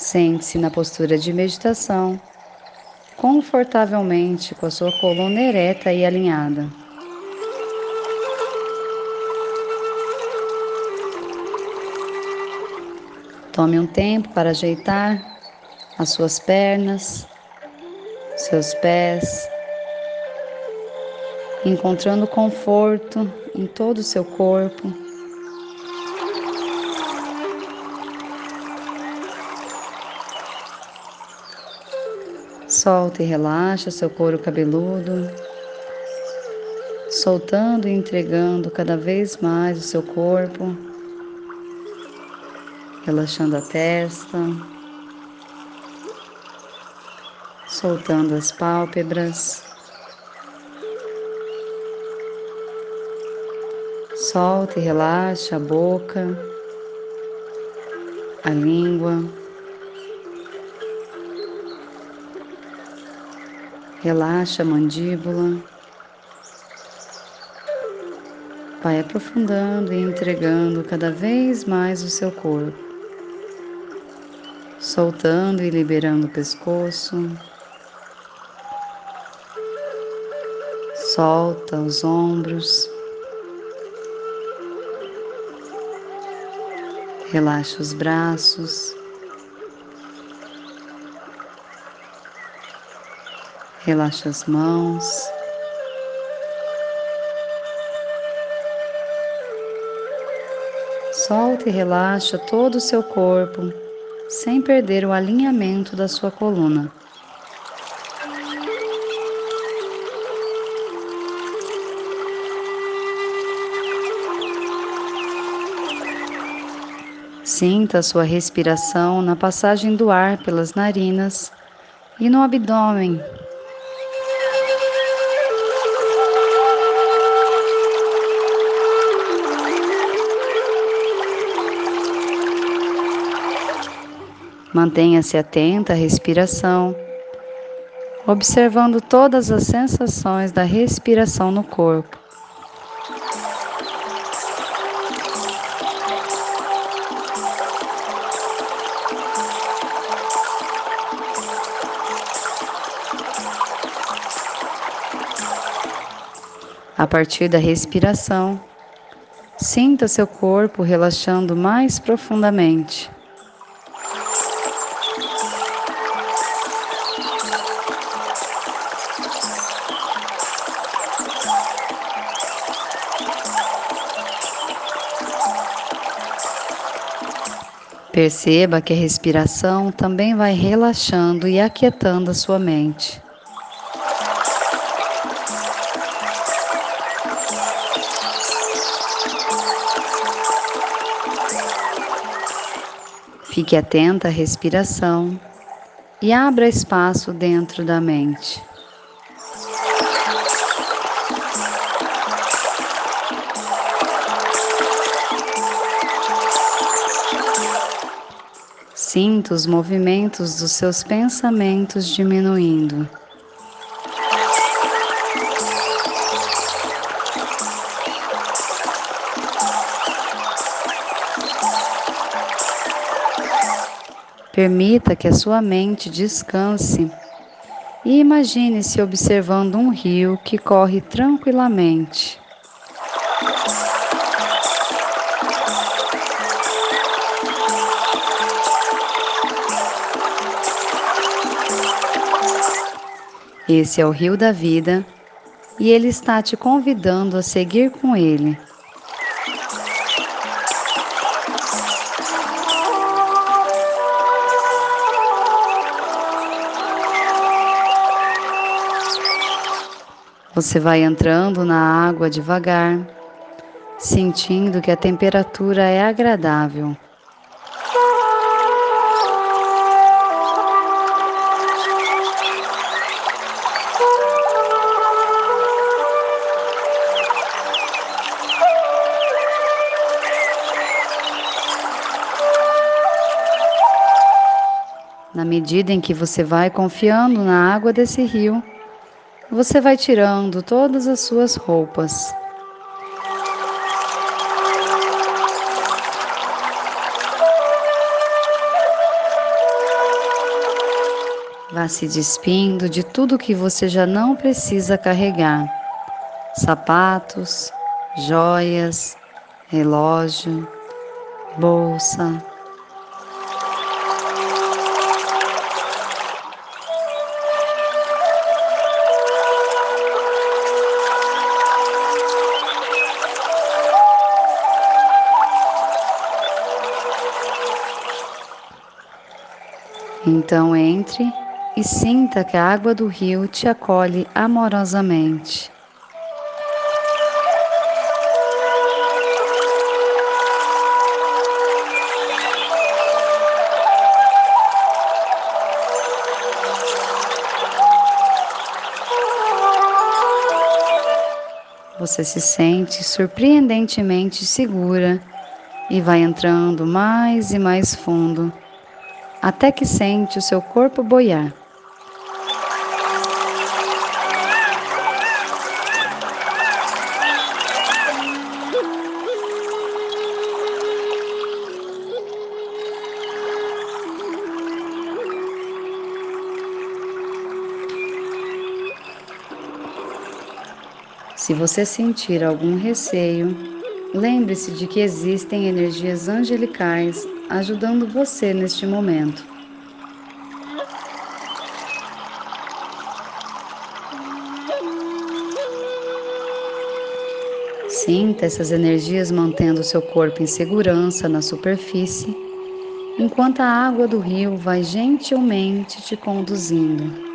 Sente-se na postura de meditação, confortavelmente com a sua coluna ereta e alinhada. Tome um tempo para ajeitar as suas pernas, seus pés, encontrando conforto em todo o seu corpo. Solta e relaxa seu couro cabeludo, soltando e entregando cada vez mais o seu corpo, relaxando a testa, soltando as pálpebras. Solta e relaxa a boca, a língua. Relaxa a mandíbula. Vai aprofundando e entregando cada vez mais o seu corpo. Soltando e liberando o pescoço. Solta os ombros. Relaxa os braços. Relaxa as mãos. Solta e relaxa todo o seu corpo, sem perder o alinhamento da sua coluna. Sinta a sua respiração na passagem do ar pelas narinas e no abdômen Mantenha-se atenta à respiração, observando todas as sensações da respiração no corpo. A partir da respiração, sinta seu corpo relaxando mais profundamente. Perceba que a respiração também vai relaxando e aquietando a sua mente. Fique atenta à respiração e abra espaço dentro da mente. Sinta os movimentos dos seus pensamentos diminuindo. Permita que a sua mente descanse e imagine-se observando um rio que corre tranquilamente. Esse é o rio da vida e ele está te convidando a seguir com ele. Você vai entrando na água devagar, sentindo que a temperatura é agradável. Na medida em que você vai confiando na água desse rio, você vai tirando todas as suas roupas. Vá se despindo de tudo que você já não precisa carregar: sapatos, joias, relógio, bolsa. Então entre e sinta que a água do rio te acolhe amorosamente. Você se sente surpreendentemente segura e vai entrando mais e mais fundo até que sente o seu corpo boiar. Se você sentir algum receio, lembre-se de que existem energias angelicais ajudando você neste momento. Sinta essas energias mantendo seu corpo em segurança na superfície, enquanto a água do rio vai gentilmente te conduzindo.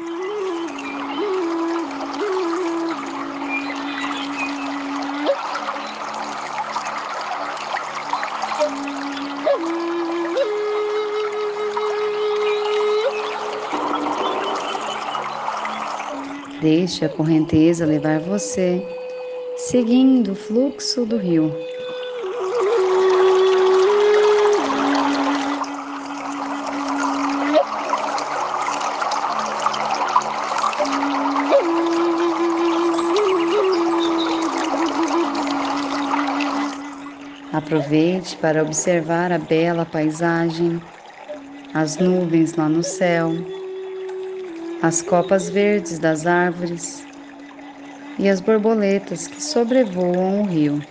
Deixe a correnteza levar você, seguindo o fluxo do rio. Aproveite para observar a bela paisagem, as nuvens lá no céu as copas verdes das árvores e as borboletas que sobrevoam o rio.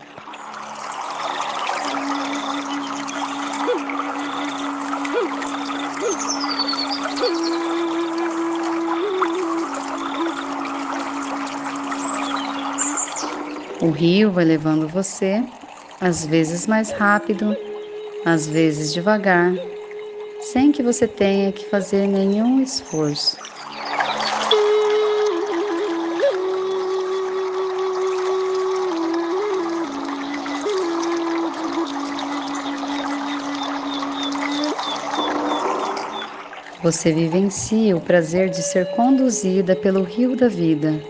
O rio vai levando você, às vezes mais rápido, às vezes devagar, sem que você tenha que fazer nenhum esforço. Você vivencia o prazer de ser conduzida pelo rio da vida.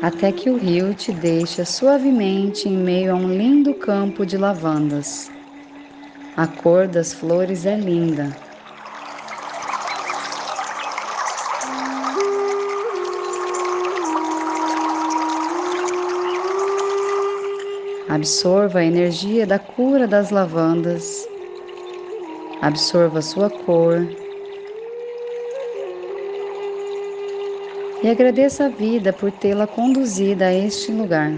Até que o rio te deixa suavemente em meio a um lindo campo de lavandas. A cor das flores é linda. Absorva a energia da cura das lavandas. Absorva a sua cor. E agradeça a vida por tê-la conduzida a este lugar.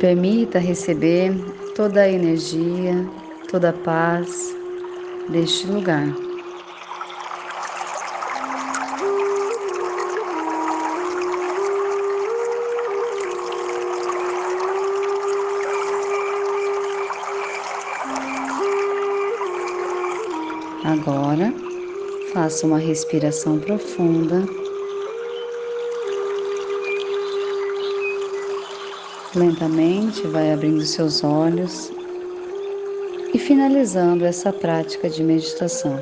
Permita receber toda a energia, toda a paz deste lugar. Agora, faça uma respiração profunda. Lentamente vai abrindo seus olhos e finalizando essa prática de meditação.